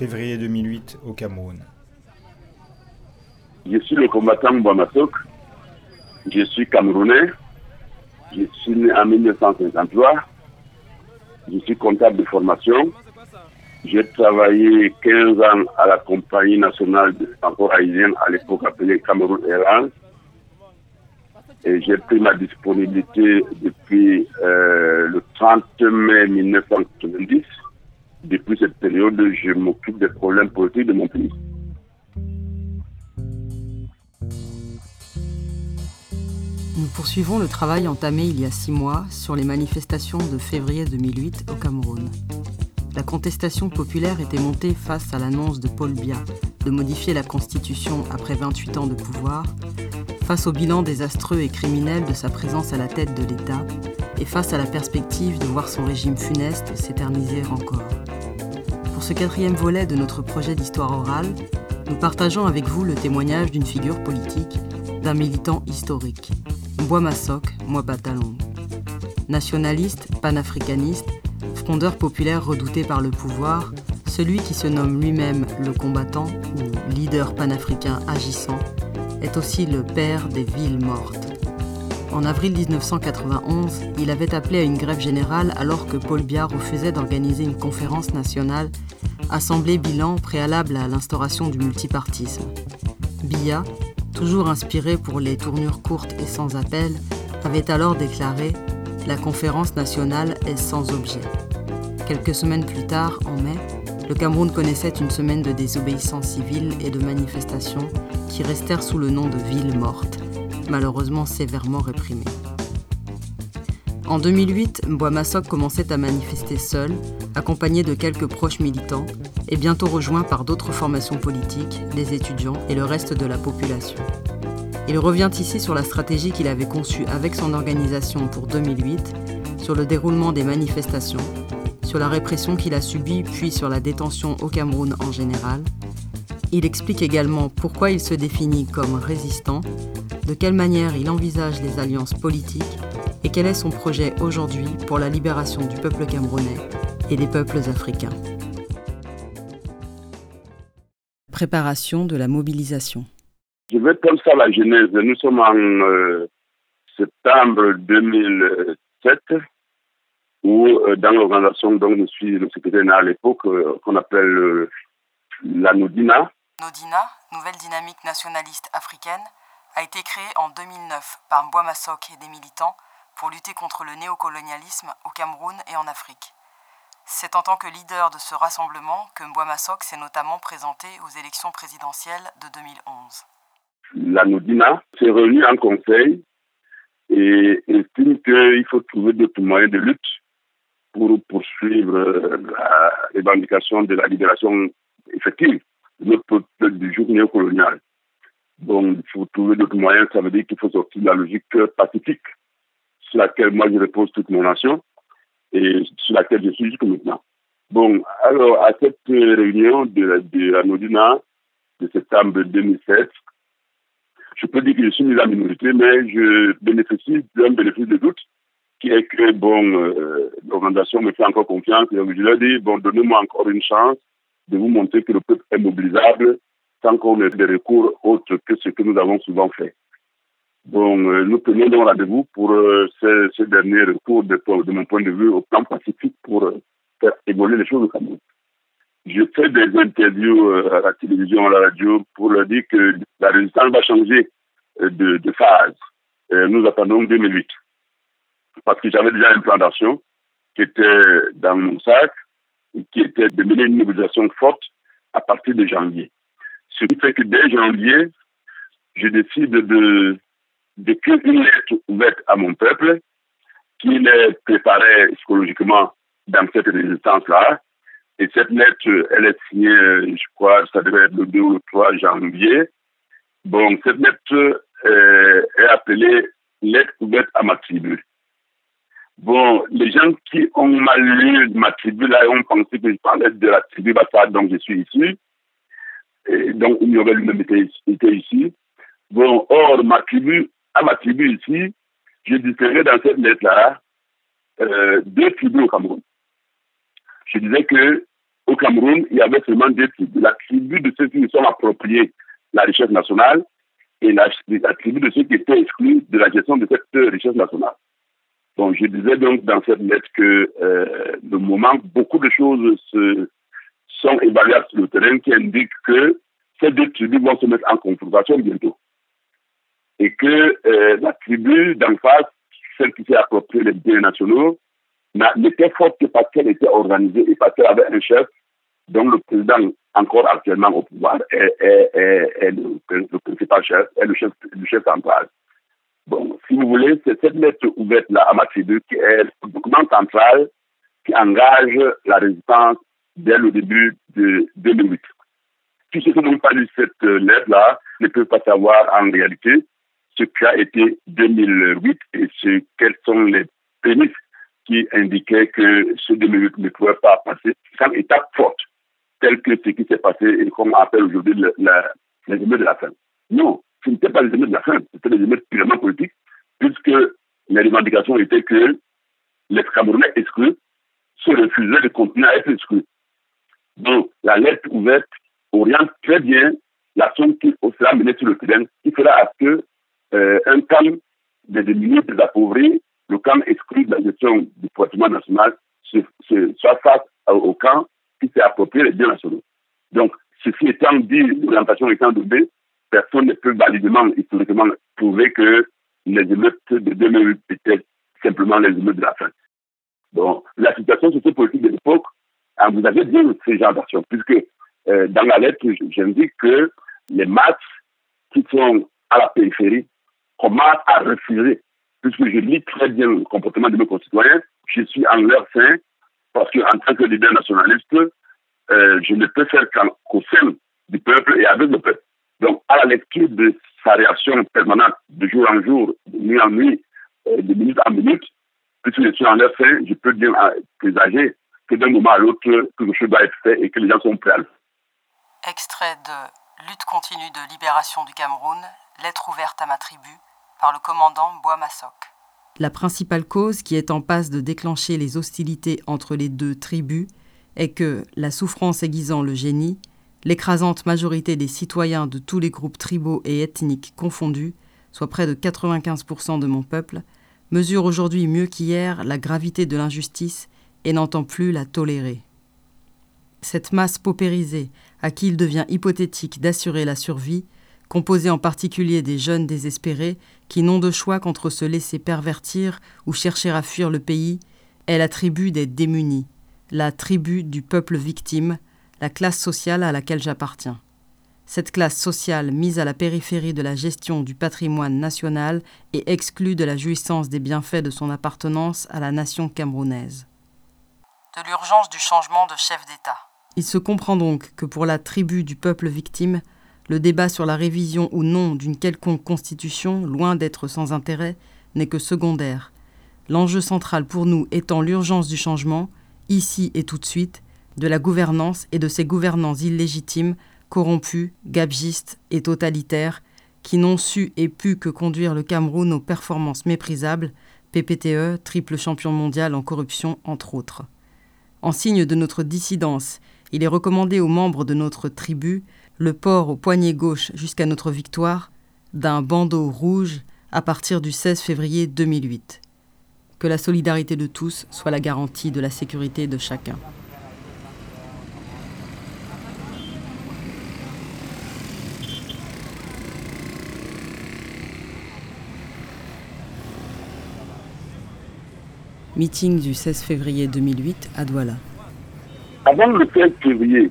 février 2008 au Cameroun. Je suis le combattant Mbouamasok. Je suis camerounais. Je suis né en 1953. Je suis comptable de formation. J'ai travaillé 15 ans à la compagnie nationale de transport à l'époque appelée Cameroun Airlines. Et j'ai pris ma disponibilité depuis euh, le 30 mai 1990. Je m'occupe des problèmes politiques de mon pays. Nous poursuivons le travail entamé il y a six mois sur les manifestations de février 2008 au Cameroun. La contestation populaire était montée face à l'annonce de Paul Biya de modifier la Constitution après 28 ans de pouvoir, face au bilan désastreux et criminel de sa présence à la tête de l'État et face à la perspective de voir son régime funeste s'éterniser encore. Ce quatrième volet de notre projet d'histoire orale, nous partageons avec vous le témoignage d'une figure politique, d'un militant historique, Mbouamasok Mwabatalong. Nationaliste, panafricaniste, frondeur populaire redouté par le pouvoir, celui qui se nomme lui-même le combattant ou leader panafricain agissant, est aussi le père des villes mortes. En avril 1991, il avait appelé à une grève générale alors que Paul Biya refusait d'organiser une conférence nationale, assemblée bilan préalable à l'instauration du multipartisme. Biya, toujours inspiré pour les tournures courtes et sans appel, avait alors déclaré La conférence nationale est sans objet. Quelques semaines plus tard, en mai, le Cameroun connaissait une semaine de désobéissance civile et de manifestations qui restèrent sous le nom de villes mortes, malheureusement sévèrement réprimées. En 2008, Mbouamasok commençait à manifester seul, accompagné de quelques proches militants, et bientôt rejoint par d'autres formations politiques, des étudiants et le reste de la population. Il revient ici sur la stratégie qu'il avait conçue avec son organisation pour 2008, sur le déroulement des manifestations, sur la répression qu'il a subie puis sur la détention au Cameroun en général. Il explique également pourquoi il se définit comme résistant, de quelle manière il envisage les alliances politiques et quel est son projet aujourd'hui pour la libération du peuple camerounais et des peuples africains. Préparation de la mobilisation. Je vais comme ça la genèse. Nous sommes en euh, septembre 2007 où euh, dans l'organisation dont je suis le secrétaire à l'époque, euh, qu'on appelle la Nodina. Nouvelle dynamique nationaliste africaine, a été créée en 2009 par Mbouamasok et des militants pour lutter contre le néocolonialisme au Cameroun et en Afrique. C'est en tant que leader de ce rassemblement que Mbouamasok s'est notamment présenté aux élections présidentielles de 2011. La Nodina s'est réunie en conseil et estime qu'il faut trouver d'autres moyens de lutte pour poursuivre la revendication de la libération effective notre peuple du jour néocolonial. Donc, il faut trouver d'autres moyens, ça veut dire qu'il faut sortir de la logique pacifique sur laquelle moi je repose toute mon nation et sur laquelle je suis jusqu'à maintenant. Bon, alors à cette réunion de la, la Nodina de septembre 2007, je peux dire que je suis mis en minorité, mais je bénéficie d'un bénéfice de doute qui est que, bon, euh, l'organisation me fait encore confiance. Et je leur dis, bon, donnez-moi encore une chance de vous montrer que le peuple est mobilisable sans qu'on ait des recours autres que ce que nous avons souvent fait. Bon, euh, nous prenons donc rendez-vous pour euh, ce, ce, dernier recours de, mon point de vue au plan pacifique pour euh, faire évoluer les choses au Cameroun. Je fais des interviews à la télévision, à la radio pour leur dire que la résistance va changer de, de phase. nous attendons 2008. Parce que j'avais déjà un plan d'action qui était dans mon sac qui était de mener une mobilisation forte à partir de janvier. Ce qui fait que dès janvier, je décide de d'écrire une lettre ouverte à mon peuple, qui les préparait psychologiquement dans cette résistance-là. Et cette lettre, elle est signée, je crois, ça devait être le 2 ou le 3 janvier. Bon, cette lettre euh, est appelée lettre ouverte à ma tribu. Bon, les gens qui ont mal lu ma tribu, là, ont pensé que je parlais de la tribu Bassad, donc je suis ici. Et donc, il y aurait lui-même été, ici. Bon, or, ma tribu à ma tribu ici, je distinguais dans cette lettre-là euh, deux tribus au Cameroun. Je disais que au Cameroun, il y avait seulement deux tribus. La tribu de ceux qui sont appropriés la richesse nationale et la, tribu de ceux qui étaient exclus de la gestion de cette richesse nationale. Donc, je disais donc dans cette lettre que euh, le moment, beaucoup de choses se, sont évaluées sur le terrain qui indiquent que ces deux tribus vont se mettre en confrontation bientôt. Et que euh, la tribu d'en face, celle qui s'est appropriée les biens nationaux, n'était forte que parce qu'elle était organisée et parce qu'elle avait un chef dont le président encore actuellement au pouvoir est, le, principal chef, est le chef, le chef central. Bon, si vous voulez, c'est cette lettre ouverte-là à ma tribu qui est le document central qui engage la résistance dès le début de 2008. Tous ceux qui n'ont pas lu cette lettre-là ne peuvent pas savoir en réalité ce qu'a été 2008 et ce, quelles sont les prémices qui indiquaient que ce 2008 ne pouvait pas passer sans étape forte, telle que ce qui s'est passé et comme on appelle aujourd'hui les émeutes de la faim. Non, ce n'était pas les émeutes de la faim, c'était les émeutes purement politiques, puisque les revendications étaient que les Camerounais exclus se refusaient de continuer à être exclus. Donc, la lettre ouverte oriente très bien l'action qui sera menée sur le terrain, qui fera à ce euh, camp des démunis, des appauvris, le camp exclu de la gestion du patrimoine national, soit face au camp qui s'est approprié les biens nationaux. Donc, ceci étant dit, l'orientation étant donnée, personne ne peut validement, historiquement, prouver que les émeutes de 2008 étaient simplement les émeutes de la fin. Donc, la situation sociopolitique de l'époque vous avez bien ces genre d'action, puisque euh, dans la lettre, j'indique que les masses qui sont à la périphérie commencent à refuser, puisque je lis très bien le comportement de mes concitoyens, je suis en leur sein, parce qu'en tant que leader nationaliste, euh, je ne peux faire qu'au sein du peuple et avec le peuple. Donc, à la lecture de sa réaction permanente, de jour en jour, de nuit en nuit, euh, de minute en minute, puisque je suis en leur sein, je peux bien présager que d'un moment à l'autre, quelque chose doit être fait et que les gens sont prêts à le faire. Extrait de Lutte continue de libération du Cameroun, lettre ouverte à ma tribu, par le commandant Bois Massoc. La principale cause qui est en passe de déclencher les hostilités entre les deux tribus est que, la souffrance aiguisant le génie, l'écrasante majorité des citoyens de tous les groupes tribaux et ethniques confondus, soit près de 95% de mon peuple, mesure aujourd'hui mieux qu'hier la gravité de l'injustice et n'entend plus la tolérer. Cette masse paupérisée, à qui il devient hypothétique d'assurer la survie, composée en particulier des jeunes désespérés qui n'ont de choix qu'entre se laisser pervertir ou chercher à fuir le pays, est la tribu des démunis, la tribu du peuple victime, la classe sociale à laquelle j'appartiens. Cette classe sociale mise à la périphérie de la gestion du patrimoine national et exclue de la jouissance des bienfaits de son appartenance à la nation camerounaise de l'urgence du changement de chef d'État. Il se comprend donc que pour la tribu du peuple victime, le débat sur la révision ou non d'une quelconque constitution, loin d'être sans intérêt, n'est que secondaire. L'enjeu central pour nous étant l'urgence du changement, ici et tout de suite, de la gouvernance et de ces gouvernants illégitimes, corrompus, gabegistes et totalitaires, qui n'ont su et pu que conduire le Cameroun aux performances méprisables, PPTE, triple champion mondial en corruption entre autres. En signe de notre dissidence, il est recommandé aux membres de notre tribu le port au poignet gauche jusqu'à notre victoire d'un bandeau rouge à partir du 16 février 2008. Que la solidarité de tous soit la garantie de la sécurité de chacun. Meeting du 16 février 2008 à Douala. Avant le 16 février,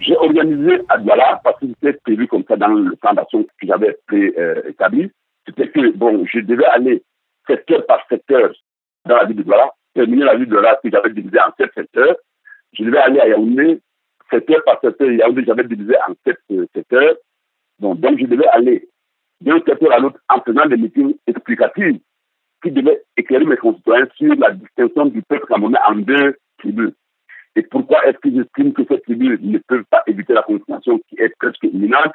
j'ai organisé à Douala, parce que c'était prévu comme ça dans le plan d'action que j'avais établi, c'était que, bon, je devais aller secteur par secteur dans la ville de Douala, terminer la ville de Douala que j'avais divisé en sept secteurs. Je devais aller à Yaoundé, secteur par secteur, Yaoundé, j'avais divisé en sept euh, secteurs. donc, je devais aller d'un secteur à l'autre en faisant des meetings explicatifs qui devait éclairer mes concitoyens sur la distinction du peuple camerounais en deux tribus. Et pourquoi est-ce que j'estime que ces tribus ne peuvent pas éviter la confrontation qui est presque imminente?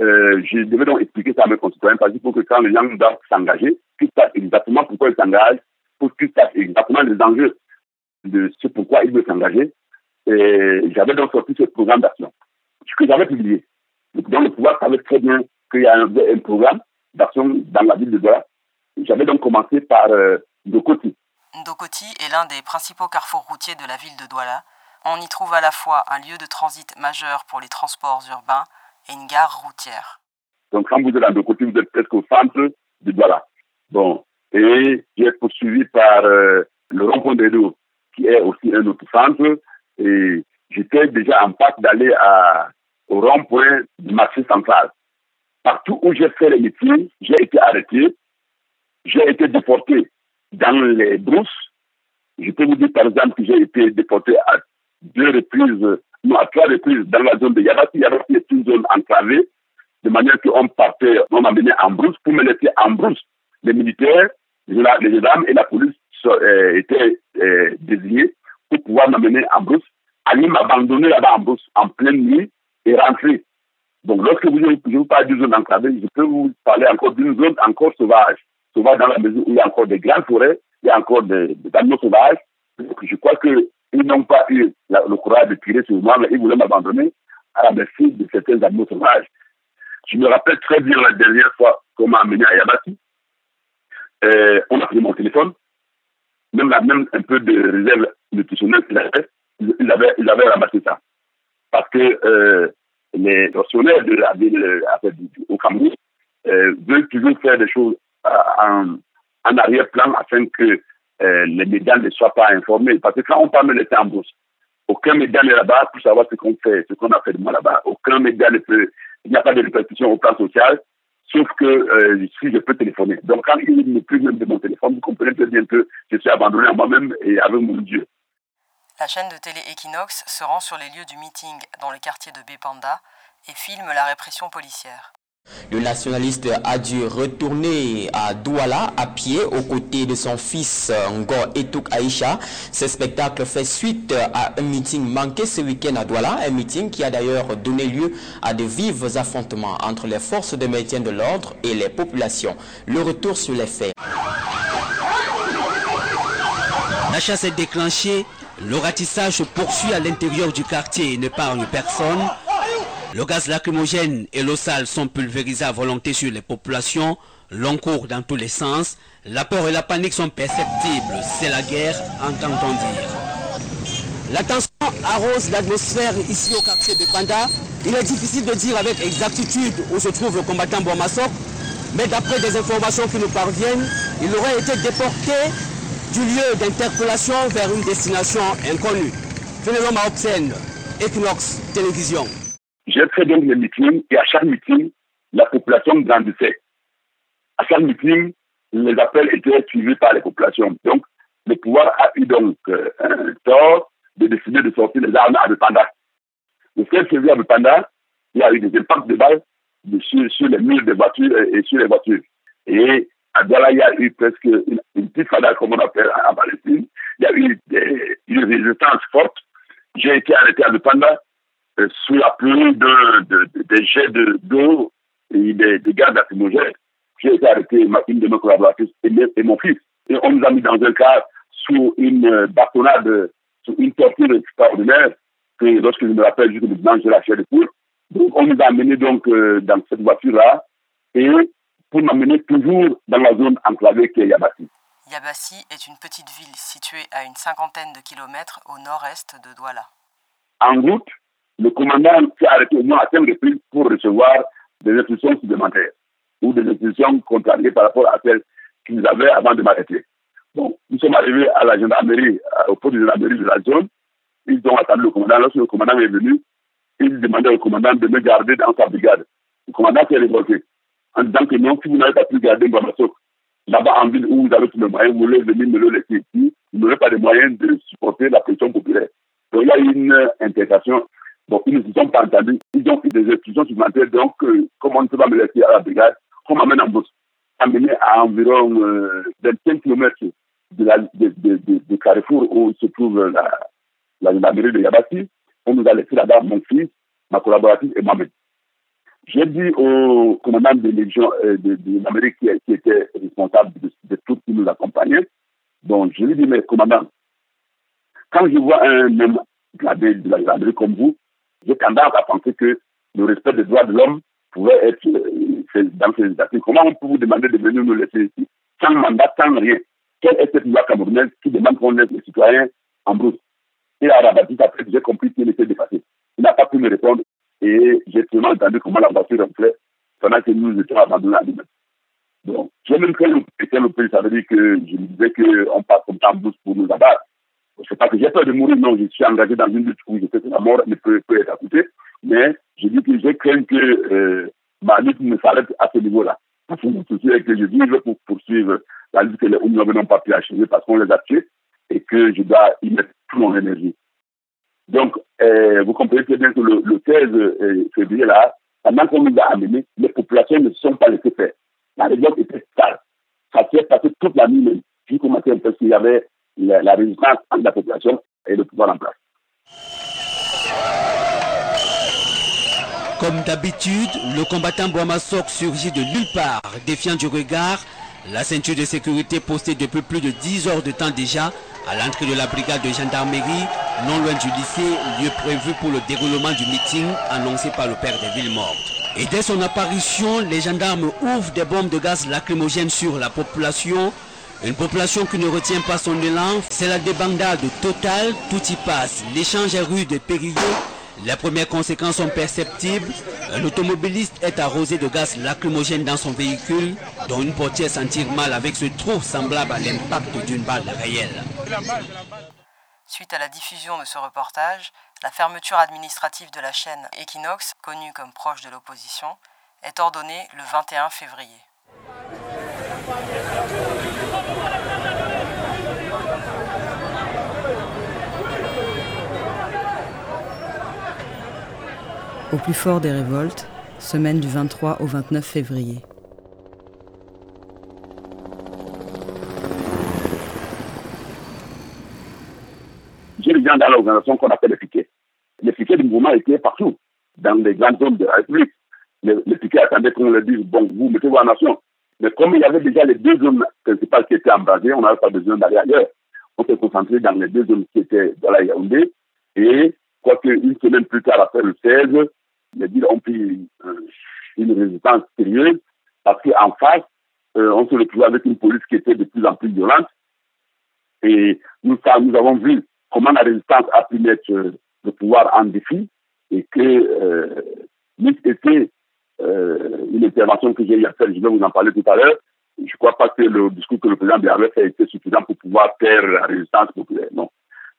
Euh, Je devais donc expliquer ça à mes concitoyens parce qu'il faut que quand les gens doivent s'engager, qu'ils sachent exactement pourquoi ils s'engagent, pour qu'ils sachent exactement les enjeux de ce pourquoi ils veulent s'engager. J'avais donc sorti ce programme d'action, ce que j'avais publié. Donc le pouvoir savait très bien qu'il y a un, programme d'action dans la ville de Douala. J'avais donc commencé par euh, Ndokoti. Ndokoti est l'un des principaux carrefours routiers de la ville de Douala. On y trouve à la fois un lieu de transit majeur pour les transports urbains et une gare routière. Donc quand vous êtes à Ndokoti, vous êtes presque au centre de Douala. Bon, et j'ai poursuivi par euh, le rond-point de l'eau, qui est aussi un autre centre. Et j'étais déjà en passe d'aller au rond-point du marché central. Partout où j'ai fait les meetings, j'ai été arrêté, j'ai été déporté dans les brousses. Je peux vous dire par exemple que j'ai été déporté à deux reprises, non à trois reprises dans la zone de Yabati. Yabati est une zone enclavée, de manière qu'on partait, on m'amenait en brousse pour me laisser en brousse. Les militaires, les gendarmes et la police euh, étaient euh, désignés pour pouvoir m'amener en brousse, aller m'abandonner là-bas en brousse en pleine nuit et rentrer. Donc, lorsque je vous parle d'une zone enclavée, je peux vous parler encore d'une zone encore sauvage. Sauvage dans la mesure où il y a encore des grandes forêts, il y a encore des, animaux sauvages. Je crois qu'ils n'ont pas eu le courage de tirer sur moi, mais ils voulaient m'abandonner à la merci de certains animaux sauvages. Je me rappelle très bien la dernière fois qu'on m'a amené à Yabati. Euh, on a pris mon téléphone, même, même un peu de réserve nutritionnelle qu'il avait, il avait, il avait ramassé ça. Parce que euh, les tortionnaires de la ville euh, au Cameroun veulent toujours faire des choses en, en arrière-plan afin que les médias ne soient pas informés. Parce que quand on parle de l'État en aucun média n'est là-bas pour savoir ce qu'on fait, ce qu'on a fait de moi là-bas. Aucun média ne peut, il n'y a pas de répercussion au plan social. Sauf que euh, si je peux téléphoner. Donc quand il n'est plus même de mon téléphone, vous comprenez très bien que je suis abandonné à moi-même et avec mon Dieu. La chaîne de télé Equinox se rend sur les lieux du meeting dans le quartier de Bépanda et filme la répression policière. Le nationaliste a dû retourner à Douala à pied aux côtés de son fils Ngor Etouk Aïcha. Ce spectacle fait suite à un meeting manqué ce week-end à Douala, un meeting qui a d'ailleurs donné lieu à de vifs affrontements entre les forces de maintien de l'ordre et les populations. Le retour sur les faits. La chasse est déclenchée, le ratissage se poursuit à l'intérieur du quartier et n'épargne personne. Le gaz lacrymogène et l'eau sale sont pulvérisés à volonté sur les populations. L'on court dans tous les sens. La peur et la panique sont perceptibles. C'est la guerre, entend-on dire. La tension arrose l'atmosphère ici au quartier de Panda. Il est difficile de dire avec exactitude où se trouve le combattant Bourmassok, mais d'après des informations qui nous parviennent, il aurait été déporté du lieu d'interpellation vers une destination inconnue. Phénomène Maroxène, Equinox Télévision. J'ai fait donc les meetings et à chaque meeting, la population grandissait. À chaque meeting, les appels étaient suivis par les populations. Donc, le pouvoir a eu donc euh, un tort de décider de sortir les armes à Panda. Le 16 février à Panda, il y a eu des impacts de balles sur, les murs des voitures et, sur les voitures. Et à Douala, il y a eu presque une, petite fada, comme on appelle en Palestine. Il y a eu des, une résistance forte. J'ai été arrêté à Panda euh, sous la pluie de, de, des jets d'eau et des, des gaz lacrymogènes. J'ai été arrêté, ma, une de mes collaboratrices et, et, mon fils. Et on nous a mis dans un cas sous une euh, bâtonnade, sous une torture extraordinaire, que lorsque je me rappelle, juste maintenant, j'ai lâché le cours. Donc, on nous a amenés donc euh, dans cette voiture-là et pour m'amener toujours dans la zone enclavée qui est Yabassi. Yabassi est une petite ville située à une cinquantaine de kilomètres au nord-est de Douala. En route, le commandant s'est arrêté au moins à cinq reprises pour recevoir des instructions supplémentaires ou des instructions contrariées par rapport à celles qu'ils avaient avant de m'arrêter. Donc, nous sommes arrivés à la gendarmerie, au poste de gendarmerie de la zone. Ils ont attendu le commandant. Lorsque le commandant est venu, il demandait au commandant de me garder dans sa brigade. Le commandant s'est révolté en disant que non, si vous n'avez pas pu garder Bamassok, là-bas en ville où vous avez tous les moyens, vous voulez venir me le laisser ici, vous n'aurez pas de moyens de supporter la pression populaire. Donc il y a une interprétation Bon, ils ne se sont pas entendus. Ils ont pris des instructions supplémentaires. Donc, euh, comme on ne peut pas me laisser à la brigade, on m'amène en bourse. Amené à environ euh, 25 km de, la, de, de, de, Carrefour où se trouve la, la, mairie de Yabati. On nous a laissé là-bas mon fils, ma collaboratrice et moi-même. J'ai dit au commandant de légion euh, de, de l'Amérique qui, qui, était responsable de, de tout qui nous accompagnait, donc je lui ai dit, mais commandant, quand je vois un homme de la gendarmerie comme vous, j'ai tendance à penser que le respect des droits de l'homme pouvait être euh, dans ces initiatives. Comment on peut vous demander de venir nous laisser ici sans mandat, sans rien? Quelle est cette loi camerounaise qui demande qu'on laisse les citoyens en brousse? Et à Rabatis, après, j'ai compris qu'il était dépassé. Il n'a pas pu me répondre et j'ai seulement entendu comment la voiture enflait pendant que nous étions abandonnés à nous-mêmes. Donc, j'ai même fait le ça veut dire que je me disais qu'on passe en brousse pour nous abattre. C'est pas que j'ai peur de mourir, non, je suis engagé dans une lutte où je sais que la mort ne peut, peut être côté, mais je dis que j'ai craint que euh, ma lutte ne s'arrête à ce niveau-là. Parce que que je veux pour poursuivre la lutte que les Oumyobé n'ont pas pu achever parce qu'on les a tués et que je dois y mettre toute mon énergie. Donc, euh, vous comprenez très bien que le, le 16 euh, février, là, pendant qu'on nous a amenés, les populations ne sont pas laissées faire. La région était sale. Ça s'est passé toute la nuit même, jusqu'au matin, parce qu'il y avait la, résistance entre la population et le pouvoir en place. Comme d'habitude, le combattant Boamasok surgit de nulle part, défiant du regard la ceinture de sécurité postée depuis plus de 10 heures de temps déjà à l'entrée de la brigade de gendarmerie, non loin du lycée, lieu prévu pour le déroulement du meeting annoncé par le père des villes mortes. Et dès son apparition, les gendarmes ouvrent des bombes de gaz lacrymogènes sur la population. Une population qui ne retient pas son élan, c'est la débandade totale, tout y passe. L'échange est rude et périlleux. Les premières conséquences sont perceptibles. Un automobiliste est arrosé de gaz lacrymogène dans son véhicule, dont une portière s'en tire mal avec ce trou semblable à l'impact d'une balle réelle. Suite à la diffusion de ce reportage, la fermeture administrative de la chaîne Equinox, connue comme proche de l'opposition, est ordonnée le 21 février. Au plus fort des révoltes, semaine du 23 au 29 février. J'ai gens dans l'organisation qu'on appelle les piquets. Les piquets du mouvement étaient partout, dans les grandes zones de la République. Les, les attendaient qu'on leur dise, bon, vous mettez-vous en nation. Mais comme il y avait déjà les deux zones principales qui étaient embrasées, on n'avait pas besoin d'aller ailleurs. On s'est concentré dans les deux zones qui étaient dans la Yaoundé. Et, quoique une semaine plus tard, après le 16, les villes ont pris euh, une résistance sérieuse parce qu'en face, euh, on se retrouvait avec une police qui était de plus en plus violente. Et nous, ça, nous avons vu comment la résistance a pu mettre euh, le pouvoir en défi et que euh, était euh, une intervention que j'ai eu à faire, je vais vous en parler tout à l'heure. Je ne crois pas que le discours que le président avait fait était suffisant pour pouvoir faire la résistance populaire. Non.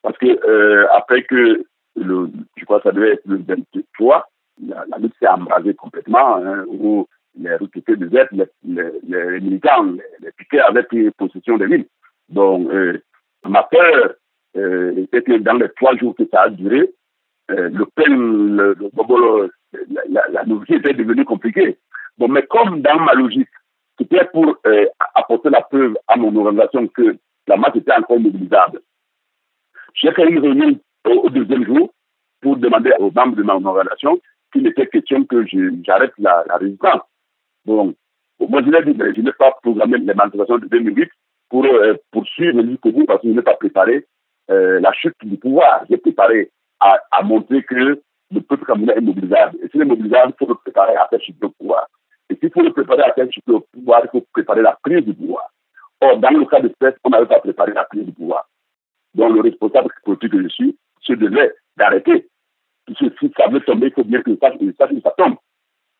Parce que après que je crois que ça devait être le 23, la, lutte s'est embrasée complètement, hein, où les retraités de Z, les, militants, les, les piquets avaient pris possession des villes. Donc, euh, ma peur euh, était que dans les trois jours que ça a duré, euh, le pain, la, la, la logique était devenue compliquée. Bon, mais comme dans ma logique, c'était pour euh, apporter la preuve à mon organisation que la masse était encore mobilisable. J'ai fait une réunion au, deuxième jour pour demander aux membres de ma organisation qu'il était question que j'arrête la, la, résistance. Bon, moi je je n'ai pas programmé les manifestations de 2008 pour euh, poursuivre jusqu'au bout parce que je n'ai pas préparé euh, la chute du pouvoir. J'ai préparé à, montrer que le peuple camerounais est mobilisable. Et s'il est mobilisable, il faut le préparer à faire chuter le pouvoir. Et s'il faut le préparer à faire chuter le pouvoir, il faut préparer la prise du pouvoir. Or, dans le cas de Spes, on n'avait pas préparé la prise du pouvoir. Donc, le responsable politique que je suis se devait d'arrêter. Si ça veut tomber, il faut bien que ça, ça, tombe.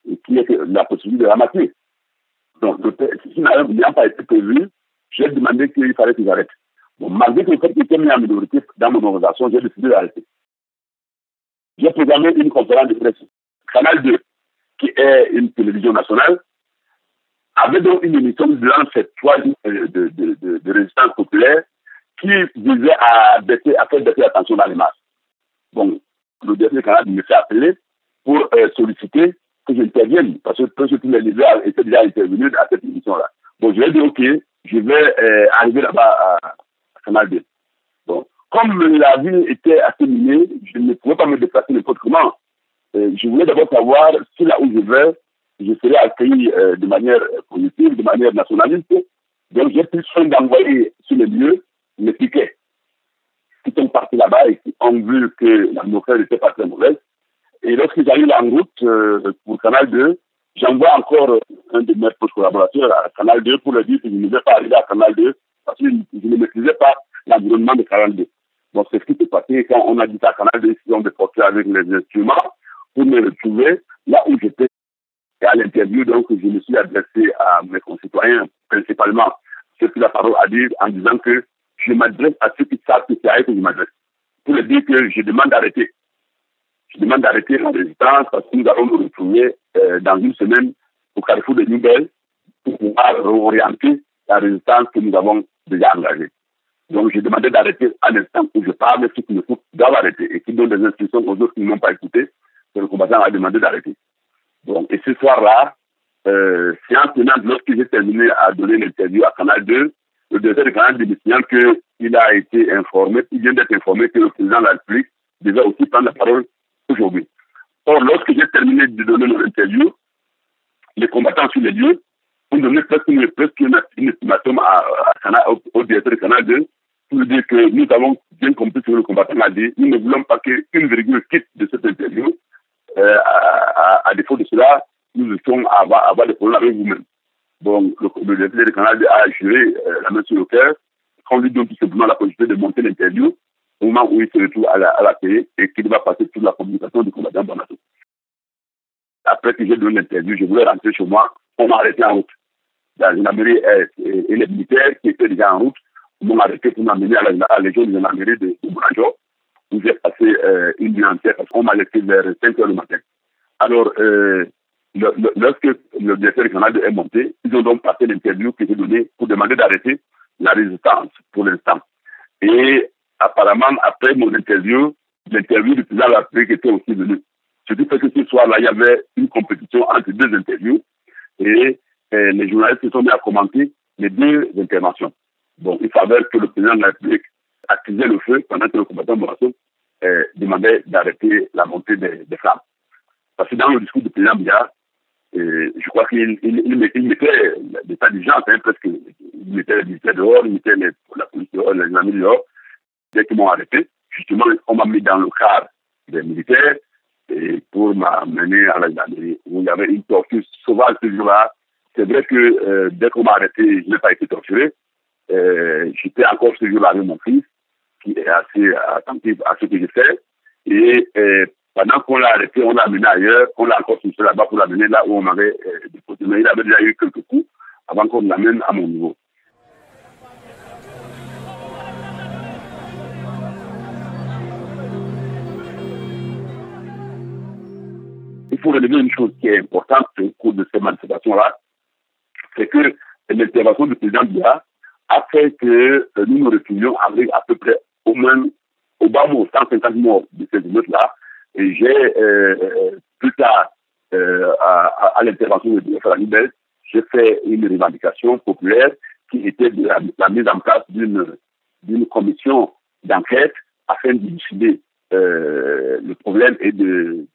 Et qu'il y ait la possibilité de ramasser. Donc, si ça n'a pas été prévu, j'ai demandé qu'il fallait que j'arrête. Bon, malgré que le était mis en minorité dans mon organisation, j'ai décidé d'arrêter j'ai programmé une conférence de presse. Canal 2, qui est une télévision nationale, avait donc une émission durant cette trois de, de, de, de, résistance populaire qui visait à, baisser, à faire baisser l'attention dans les masses. Bon, le dernier canal me fait appeler pour euh, solliciter que j'intervienne, parce que les leaders étaient déjà intervenus à cette émission-là. Bon, je lui ai dit, OK, je vais euh, arriver là-bas à, Canal 2. Bon, comme la ville était assimilée, je ne pouvais pas me déplacer n'importe comment. Euh, je voulais d'abord savoir si là où je vais, je serais accueilli euh, de manière positive, de manière nationaliste. Donc j'ai pris soin d'envoyer sur les lieux les piquets qui sont partis là-bas et qui, ont vu que la n'était pas très mauvaise. Et lorsque j'arrive en route euh, pour Canal 2, j'envoie encore un de mes collaborateurs à Canal 2 pour lui dire que je ne vais pas arriver à Canal 2 parce que je ne maîtrisais pas l'environnement de Canal 2. Donc c'est ce qui s'est passé quand on a dit à Canal 2 si on de porter avec les instruments pour me retrouver là où j'étais. Et à l'interview, donc, je me suis adressé à mes concitoyens, principalement ceux qui la parole à dire, en disant que je m'adresse à ceux qui savent que c'est à eux que je m'adresse. Pour leur dire que je demande d'arrêter. Je demande d'arrêter la résistance parce que nous allons nous retrouver euh, dans une semaine au carrefour de Nouvelles pour pouvoir réorienter la résistance que nous avons déjà engagée. Donc, j'ai demandé d'arrêter à l'instant où je parle, ceux qui me foutent doivent arrêter et qui donnent des instructions aux autres qui ne m'ont pas écouté. Le combattant a demandé d'arrêter. Donc, et ce soir-là, euh, séance tenante, lorsque j'ai terminé à donner l'interview à Canal 2, le directeur de Canal 2 me qu'il a été informé, il vient d'être informé que le président de la République devait aussi prendre la parole aujourd'hui. Or, lorsque j'ai terminé de donner l'interview, les combattants sur les lieux ont donné presque une, presque une, à au, directeur de Canal 2 pour dire que nous avons bien compris ce que le combattant a dit. Nous ne voulons pas qu'une virgule quitte de cette interview. Euh, à, défaut de cela, nous étions à avoir des problèmes avec vous-même. Bon, le, le directeur de Canal a juré euh, la main sur le cœur qu'on lui donne tout simplement la possibilité de monter l'interview au moment où il se retrouve à la, à la télé et qu'il va passer toute la communication du combattant Banato. Après que j'ai donné l'interview, je voulais rentrer chez moi, on m'a arrêté en route. La gendarmerie et, et, les militaires qui étaient déjà en route m'ont arrêté pour m'amener à la, légion de gendarmerie de, de Boulanger, où j'ai passé euh, une nuit entière parce qu'on m'a laissé vers 5 heures du matin. Alors, euh, lorsque le directeur Canada est monté, ils ont donc passé l'interview que j'ai donnée pour demander d'arrêter la résistance pour l'instant. Et apparemment, après mon interview, l'interview du président de la République était aussi venue. Ce qui fait que ce soir-là, il y avait une compétition entre deux interviews et, et les journalistes se sont mis à commenter les deux interventions. Bon, il s'avère que le président de la République accusait le feu pendant que le combattant Borasso euh, demandait d'arrêter la montée des, des flammes. Parce que dans le discours du président Biya, je crois qu'il il, il, il mettait l'état d'urgence, hein, presque. Il mettait les militaires dehors, il mettait la police dehors, les amis dehors. Dès qu'ils m'ont arrêté, justement, on m'a mis dans le cadre des militaires et pour m'amener à la gendarmerie où il y avait une torture sauvage ce jour-là. C'est vrai que euh, dès qu'on m'a arrêté, je n'ai pas été torturé. Euh, J'étais encore ce jour-là avec mon fils, qui est assez attentif à ce que je fais. Et euh, pendant qu'on l'a arrêté, on l'a amené ailleurs, on l'a encore poussé là-bas pour l'amener là où on m'avait euh, déposé. Mais il avait déjà eu quelques coups avant qu'on l'amène à mon niveau. Il faut relever une chose qui est importante au cours de ces manifestations-là, c'est que l'intervention du président Biya a fait que euh, nous nous retrouvions avec à peu près au moins au bas mot 150 morts de ces émeutes-là. Et j'ai euh, plus tard, euh, à, l'intervention de Libel, j'ai fait une revendication populaire qui était de la, mise en place d'une commission d'enquête afin de décider euh, le problème et de,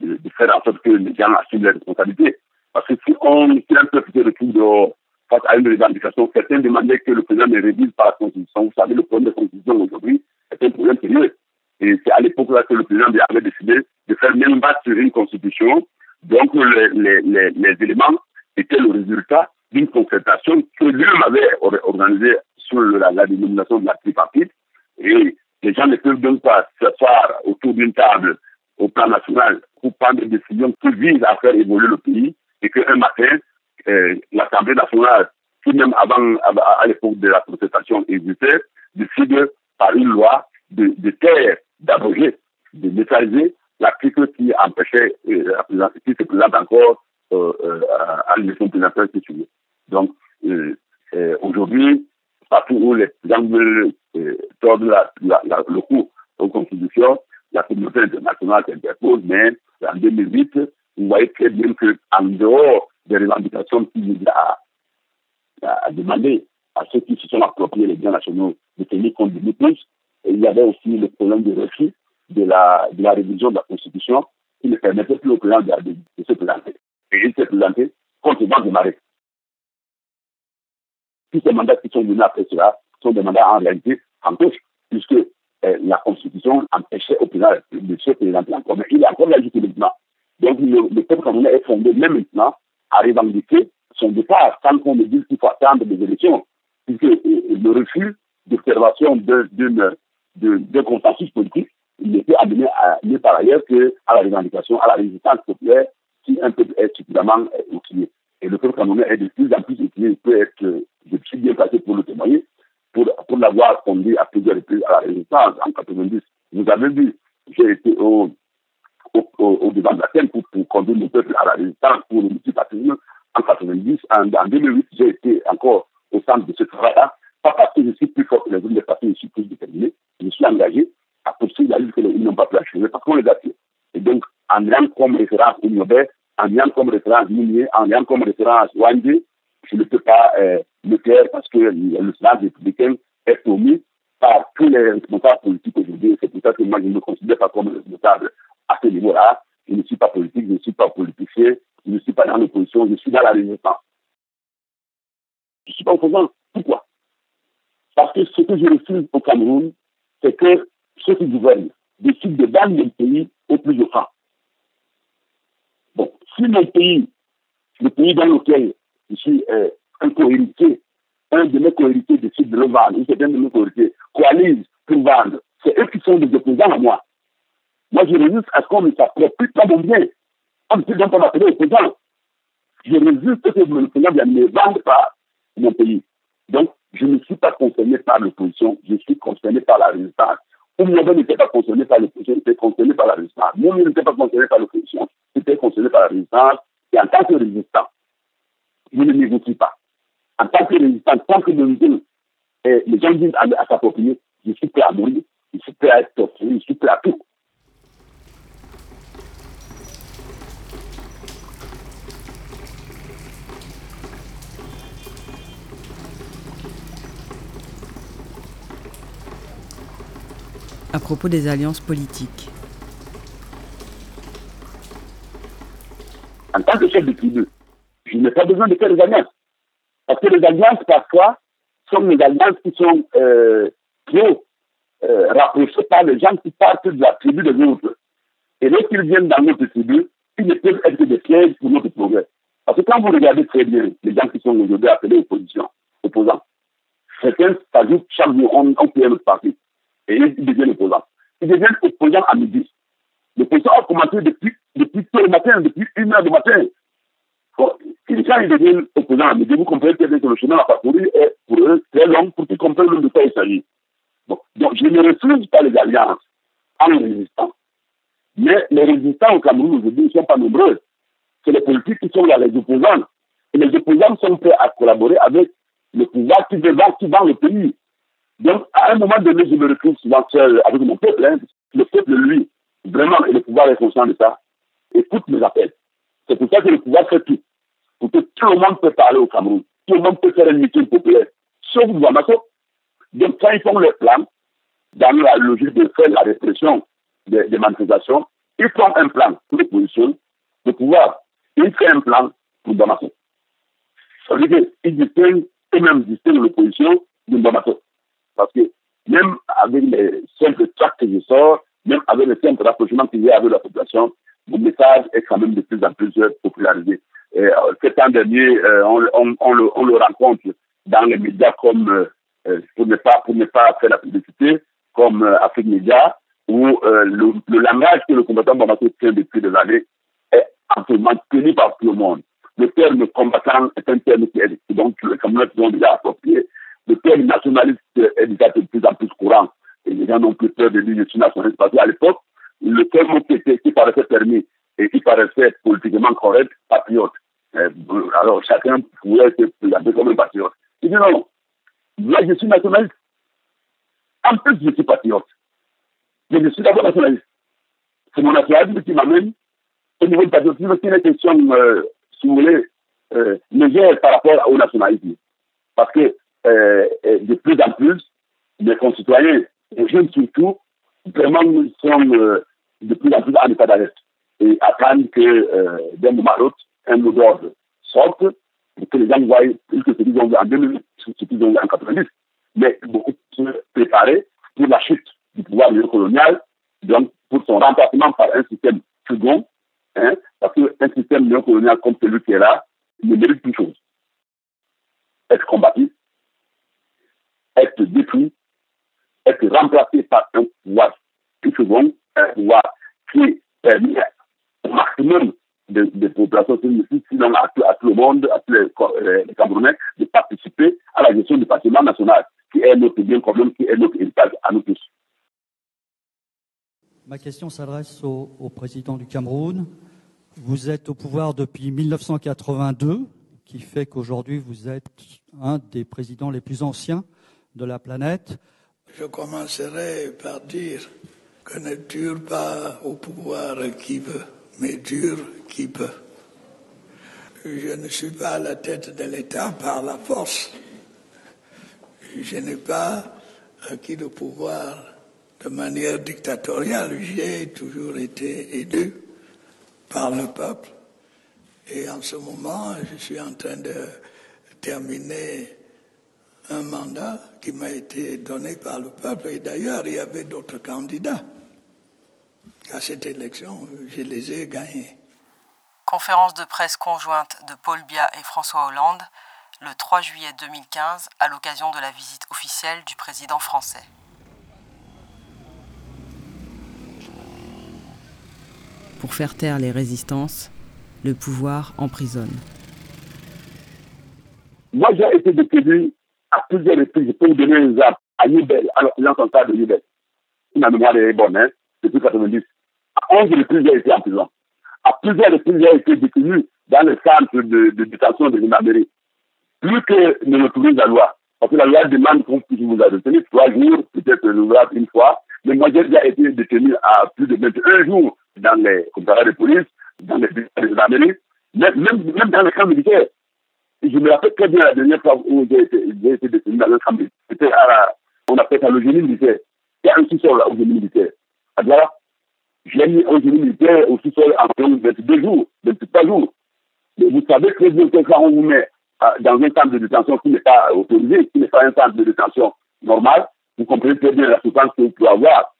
de, de, faire en sorte que les gens assument leurs responsabilités. Parce que si on si un peuple se retrouve dehors face à une revendication, certains demandaient que le président ne révise pas la Constitution. Vous savez, le problème de la Constitution aujourd'hui est un problème sérieux. Et c'est à l'époque là que le président avait décidé de faire même battre sur une constitution. Donc les, les, les, éléments étaient le résultat d'une concertation que lui-même avait organisée sur la, la dénomination de la tripartite. Et les gens ne peuvent donc pas s'asseoir autour d'une table au plan national pour prendre des décisions qui visent à faire évoluer le pays et qu'un matin, euh, l'Assemblée nationale, qui même avant, à, à l'époque de la concertation existait, décide par une loi de, de taire, d'abroger, de neutraliser l'article qui empêchait, euh, qui se présente encore euh, euh, à l'élection présidentielle qui suivait. Donc, euh, aujourd'hui, partout où les gens veulent tordre la, la, la, le coup aux constitutions, la communauté internationale s'interpose, mais en 2008, vous voyez très bien qu'en dehors des revendications qui visent à, à, demander à ceux qui se sont appropriés les biens nationaux de tenir compte de plus, il y avait aussi le problème de refus de la, de la révision de la Constitution qui ne permettait plus au président de, se présenter. Et il s'est présenté contre le de marée. Tous ces mandats qui sont venus après cela sont des mandats en réalité en gauche, puisque euh, la Constitution empêchait au président de se présenter encore. Mais il est encore là jusqu'à maintenant. Donc le, le peuple camerounais est fondé même maintenant à revendiquer son départ sans qu'on me dise qu'il faut attendre des élections. Puisque euh, le refus d'observation d'un consensus politique il peut amener à, par ailleurs qu'à la revendication, à la résistance populaire si un peuple est suffisamment outillé. Et le peuple camerounais est de plus en plus outillé. Il peut être, je suis bien placé pour le témoigner, pour, pour l'avoir conduit à plusieurs reprises à la résistance en 90. Vous avez vu, j'ai été au, au, devant de la scène pour, pour, conduire le peuple à la résistance pour le multipartisme en 90. En, en 2008, j'ai été encore au centre de ce travail-là, pas parce que je suis plus fort que les autres, mais parce que je suis plus déterminé. Je suis engagé à poursuivre la lutte n'ont pas pu achever parce qu'on les a tués. Et donc, en ayant comme référence Oumyobé, en ayant comme référence Mounier, en ayant comme référence Wandé, je ne peux pas euh, le faire parce que le Sénat républicain est promis par tous les responsables politiques aujourd'hui. C'est pour ça que moi, je ne me considère pas comme responsable à ce niveau-là. Je ne suis pas politique, je ne suis pas politicien, je ne suis pas dans l'opposition, je suis dans la résistance. Je ne suis pas opposant. Pourquoi? Parce que ce que je refuse au Cameroun, c'est que ceux qui gouvernent décident de vendre le pays au plus offrant. Bon, si mon pays, le pays dans lequel je suis euh, un co-héritier, un de mes co-héritiers décide de le vendre, ou c'est un de mes co-héritiers, coalise pour vendre, c'est eux qui sont des opposants à moi. Moi, je résiste à ce qu'on ne s'approprie pas mon bien. On ne peut donc pas m'appeler opposant. Je résiste à ce que le président ne vende pas mon pays. Donc, je ne suis pas concerné par l'opposition, je suis concerné par la résistance. Oumyaba n'était pas concerné par l'opposition, il était concerné par la résistance. Moumi n'était pas concerné par l'opposition, il était concerné par la résistance. Et en tant que résistant, je ne négocie pas. En tant que résistant, tant que le, les gens disent à, à s'approprier, je suis prêt à mourir, je suis prêt à être torturé, je suis prêt à tout. À propos des alliances politiques. En tant que chef de tribu, je n'ai pas besoin de faire des alliances. Parce que les alliances, parfois, sont des alliances qui sont euh, trop euh, rapprochées par les gens qui partent de la tribu de l'autre. Et lorsqu'ils viennent dans notre tribu, ils ne peuvent être que des pièges pour notre progrès. Parce que quand vous regardez très bien les gens qui sont aujourd'hui appelés opposition, opposants, certains s'ajoutent chaque jour, on, on peut parti et ils deviennent opposants. Ils deviennent opposants à midi. L'opposition a commencé depuis, depuis tôt le matin, depuis une heure du matin. Bon, quand ils deviennent opposants à midi, vous comprenez que le chemin à parcourir est pour eux très long pour qu'ils comprennent de quoi il s'agit. Donc je ne refuse pas les alliances en résistant. Mais les résistants au Cameroun aujourd'hui ne sont pas nombreux. C'est les politiques qui sont là, les opposants. Et les opposants sont prêts à collaborer avec le pouvoir qui veut qui vend le pays. Donc, à un moment donné, je me retrouve souvent seul avec mon peuple. Hein. Le peuple, lui, vraiment, le pouvoir est conscient de ça, écoute mes appels. C'est pour ça que le pouvoir fait tout. Pour que tout le monde peut parler au Cameroun. Tout le monde peut faire une meeting populaire. Sauf Bamako. Donc, quand ils font leur plan, dans la logique de faire la répression des, des manifestations, ils font un plan pour l'opposition, le pouvoir. Ils font un plan pour Bamako. Ça veut dire qu'ils distinguent, eux-mêmes distinguent l'opposition de Bamako. Parce que même avec les simples tracts que je sors, même avec le simple rapprochement qu'il y a avec la population, mon message est quand même de plus en plus popularisé. Et, euh, cet an dernier, euh, on, le, on, le, rencontre dans les médias comme, euh, euh pour, ne pas, faire la publicité, comme euh, Afrique Média, où euh, le, le, langage que le combattant Bamako tient depuis des années est absolument tenu par tout le monde. Le terme combattant est un terme qui est donc les Camerounais ont déjà approprié le terme nationaliste est déjà de plus en plus courant. Et les gens n'ont plus peur de dire je suis nationaliste parce qu'à l'époque, le terme qui, était, paraissait permis et qui paraissait politiquement correct, patriote. alors chacun pouvait se présenter comme un patriote. Il dit non, moi je suis nationaliste. En plus, je suis patriote. Mais je suis d'abord nationaliste. C'est mon nationalisme qui m'amène au niveau du patriotisme, c'est une question, euh, si vous voulez, euh, légère par rapport au nationalisme. Parce que euh, de plus en plus, les concitoyens, les jeunes surtout, vraiment sont euh, de plus en plus en état d'arrêt et attendent que d'un moment à un mot d'ordre sorte pour que les gens voient plus que ce qu'ils ont vu en 2008, ce qu'ils ont en 90, mais beaucoup se préparer pour la chute du pouvoir. néocolonial, donc pour son remplacement par un système second, hein, parce qu'un système néocolonial comme celui qui est là, il mérite une chose. Être combattu, être détruit, être remplacé par un pouvoir plus second, un pouvoir qui permet au maximum des, populations sinon à, à, tout le monde, à tous les, euh, les, Camerounais, de participer à la gestion du patrimoine national, qui est notre bien commun, qui est notre héritage à nous tous. Ma question s'adresse au, au, président du Cameroun. Vous êtes au pouvoir depuis 1982, qui fait qu'aujourd'hui vous êtes un des présidents les plus anciens de la planète. Je commencerai par dire que ne dure pas au pouvoir qui veut mais dur qui peut. Je ne suis pas à la tête de l'État par la force. Je n'ai pas acquis le pouvoir de manière dictatoriale. J'ai toujours été élu par le peuple. Et en ce moment, je suis en train de terminer un mandat qui m'a été donné par le peuple. Et d'ailleurs, il y avait d'autres candidats à cette élection, je les ai gagnés. Conférence de presse conjointe de Paul Biya et François Hollande le 3 juillet 2015 à l'occasion de la visite officielle du président français. Pour faire taire les résistances, le pouvoir emprisonne. Moi, j'ai été détenu à plusieurs reprises. Je peux vous donner un exemple. À Nibel, à l'Occident central de Nibel. Ma mémoire est bonne, hein, depuis 90. À 11 reprises, j'ai été en prison. À plusieurs reprises, j'ai été détenu dans le centre de, détention de l'Imamérie. Plus que ne retrouver la loi. Parce que la loi demande qu'on puisse vous arrêter trois jours, peut-être l'ouvrable une fois. Mais moi, j'ai déjà été détenu à plus de 21 jours dans les commissariats de police, dans les gendarmeries, même, même, même dans les camps militaires. Je me rappelle très bien la dernière fois où j'ai été, été, détenu dans un camp. C'était à la, on appelle ça le génie militaire. Il y a un sous-sol au génie militaire. À j'ai mis un génie militaire au sous-sol environ 22 jours, 23 jours. Mais vous savez très bien que quand on vous met euh, dans un centre de détention qui n'est pas autorisé, qui n'est pas un centre de détention normal, vous comprenez très bien la souffrance que vous pouvez avoir.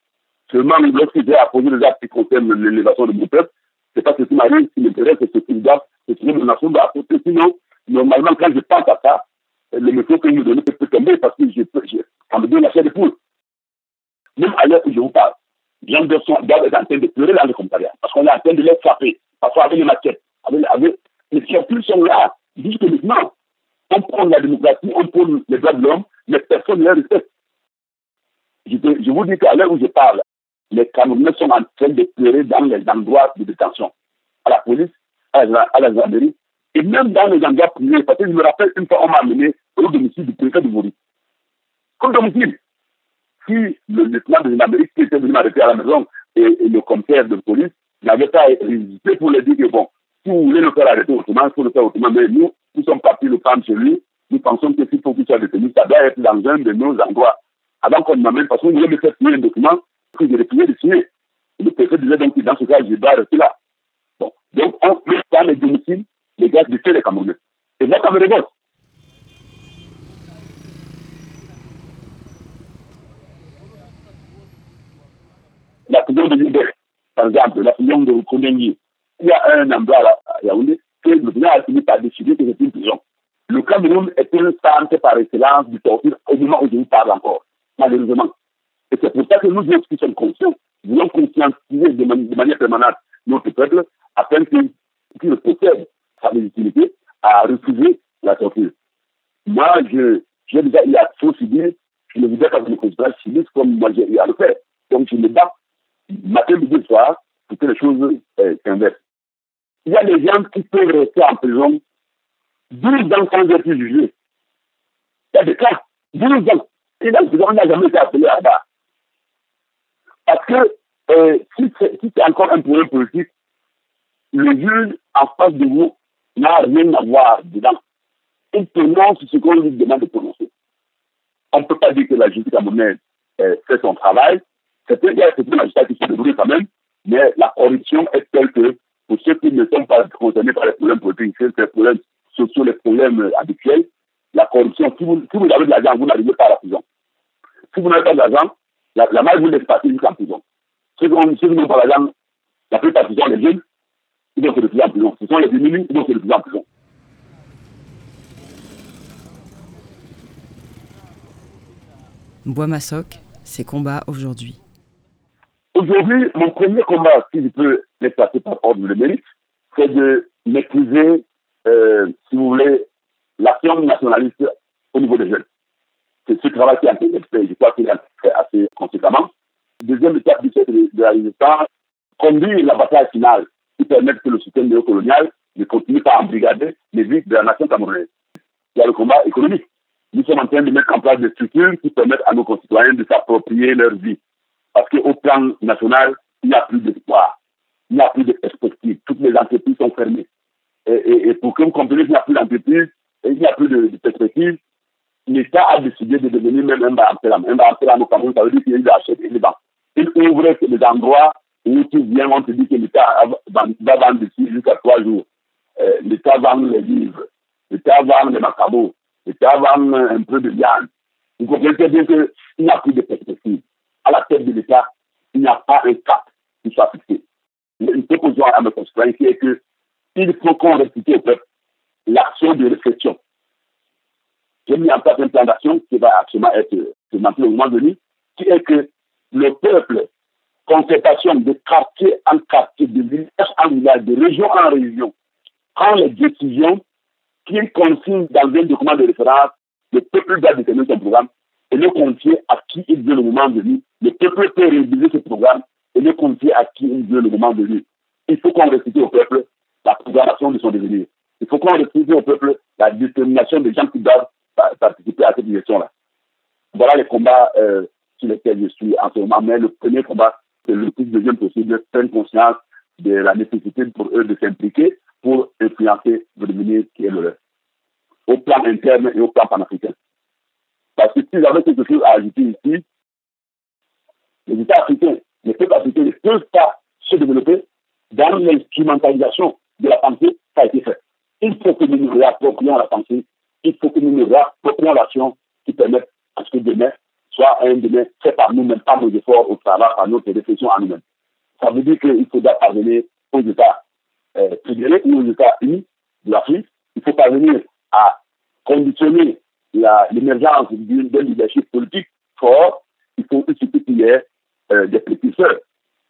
Seulement, lorsque j'ai apposé les actes qui concernent l'élévation de mon peuple, c'est pas ce qui m'arrive, ce qui m'intéresse, c'est ce qui doit, c'est ce que ma nation doit apporter. Sinon, normalement, quand je pense à ça, le métro que vous me peut tomber parce que je je, ça me donne la chair de poule. Même à l'heure où je vous parle, les gens doivent être en train de pleurer dans le commissariat parce qu'on est en train de les frapper, parfois avec les maquettes. Avec, avec, les circuits sont là jusque maintenant. On prend la démocratie, on prend les droits de l'homme, mais personne ne les respecte. Je, je, vous dis qu'à l'heure où je parle, les Camerounais sont en train de pleurer dans les endroits de détention, à la police, à la, à la gendarmerie, et même dans les endroits privés. Parce que je me rappelle une fois, on m'a amené au domicile du préfet de Vori. Au domicile si le lieutenant de l'Amérique qui était venu m'arrêter à la maison et, le commissaire de police n'avait pas hésité pour lui dire que bon, si vous voulez le faire arrêter autrement, il faut le faire autrement. Mais nous, nous sommes partis le prendre chez lui. Nous pensons que s'il faut qu'il soit détenu, ça doit être dans un de nos endroits. Avant qu'on m'amène, parce qu'on voulait me faire signer un document que j'ai refusé de signer. Le préfet disait donc que dans ce cas, je dois rester là. Donc, on met dans les domiciles les gars du fait les Camerounais. Et moi, ça me révolte. la prison de Libé, par exemple, la prison de Kondengui, il y a un endroit là, à Yaoundé, que le président a fini par décider que c'est une prison. Le Cameroun est un centre par excellence du torture au moment où je vous parle encore, malheureusement. Et c'est pour ça que nous autres qui sommes conscients, nous voulons conscientiser de, de manière permanente notre peuple afin qu'il possède sa légitimité à refuser la torture. Moi, je, j'ai déjà eu à subir, je ne voudrais pas que le président subisse comme moi j'ai eu à le faire. Donc je me bats matin, midi, soir, pour que les choses euh, s'inversent. Il y a des gens qui peuvent rester en prison 12 ans sans être jugés. Il y a des cas, 12 ans. Et dans prison, on n'a jamais été appelé à bas. Parce que euh, si c'est encore un problème politique, le juge en face de vous n'a rien à voir dedans. Il prononce ce qu'on lui demande de prononcer. On ne peut pas dire que la justice camerounaise euh, fait son travail, c'est un magistrat qui se déroule quand même, mais la corruption est telle que pour ceux qui ne sont pas concernés par les problèmes politiques, les problèmes sociaux, les problèmes habituels, la corruption, si vous, si vous avez de l'argent, vous n'arrivez pas à la prison. Si vous n'avez pas d'argent, la, la malle voulait passer jusqu'en prison. Ceux qui n'ont pas l'argent, la plupart ce sont les jeunes, ils vont se retrouver en prison. Ce sont les démunis, ils vont se retrouver en prison. Bois Massoc, ses combats aujourd'hui. Aujourd'hui, mon premier combat, si je peux l'exploiter par ordre de mérite, c'est de maîtriser, euh, si vous voulez, l'action nationaliste au niveau des jeunes. C'est ce travail qui a été fait, je crois qu'il a fait assez conséquemment. Deuxième étape du siècle de la résistance, conduire la bataille finale qui permet que le système néocolonial ne continue pas à embrigader les vies de la nation camerounaise. Il y a le combat économique. Nous sommes en train de mettre en place des structures qui permettent à nos concitoyens de s'approprier leur vie. Parce qu'au plan national, il n'y a plus d'espoir, il n'y a plus de perspective. Toutes les entreprises sont fermées. Et, pour que vous compreniez qu'il n'y a plus d'entreprise, il n'y a plus de, perspective, l'État a décidé de devenir même un Barampelam. Un Barampelam au Cameroun, ça veut dire qu'il achète les banques. Il ouvre des endroits où tu viens, on te dit que l'État va vendre dessus jusqu'à trois jours. Euh, L'État vend les livres, l'État vend les macabos, l'État vend un peu de viande. Vous comprenez bien qu'il n'y a plus de perspective. À la tête de l'État, il n'y a pas un cap qui soit fixé. Une proposition à me construire qui est que il faut qu'on restitue au peuple l'action de réflexion. J'ai mis en place un plan d'action qui va absolument être présenté au moment venu, qui est que le peuple, concertation de quartier en quartier, de village en village, de région en région, prend les décisions qu'il consigne dans un document de référence, le peuple doit déterminer son programme et le confier à qui il veut le moment venu. Le peuple peut réviser ce programme et le confier à qui il veut le moment venu. Il faut qu'on restitue au peuple la programmation de son devenir. Il faut qu'on restitue au peuple la détermination des gens qui doivent participer à cette direction-là. Voilà les combats euh, sur lesquels je suis en ce moment. Mais le premier combat, c'est le plus de jeunes possible, prendre conscience de la nécessité pour eux de s'impliquer pour influencer le devenir qui est le leur, au plan interne et au plan panafricain. Parce que si j'avais quelque chose à ajouter ici, les États africains, les peuples africains ne peuvent pas se développer dans l'instrumentalisation de la pensée qui a été faite. Il faut que nous nous réapproprions la pensée, il faut que nous nous réapproprions l'action qui permette à ce que demain soit un demain fait par nous-mêmes, par nos efforts au travail, par notre réflexion à nous-mêmes. Ça veut dire qu'il faudra parvenir aux États fédérés ou aux États unis de l'Afrique. Il faut parvenir à conditionner l'émergence d'un leadership politique fort. Il faut aussi qu'il y ait euh, des précurseurs.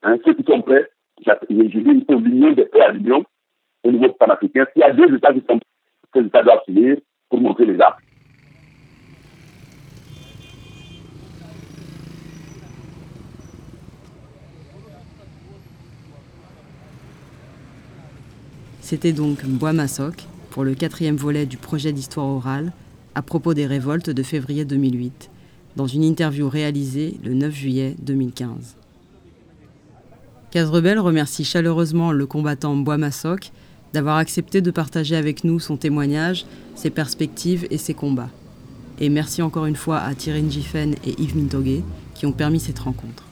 Hein, ceux qui sont prêts, je dis, il faut l'union des prêts à l'union au niveau panafricain. S'il y a deux États qui sont prêts, ces États doivent finir pour montrer les armes. C'était donc Bois Massoc pour le quatrième volet du projet d'histoire orale à propos des révoltes de février 2008, dans une interview réalisée le 9 juillet 2015. Casrebel remercie chaleureusement le combattant Bois Massoc d'avoir accepté de partager avec nous son témoignage, ses perspectives et ses combats. Et merci encore une fois à Thierry Giffen et Yves Mintoguet qui ont permis cette rencontre.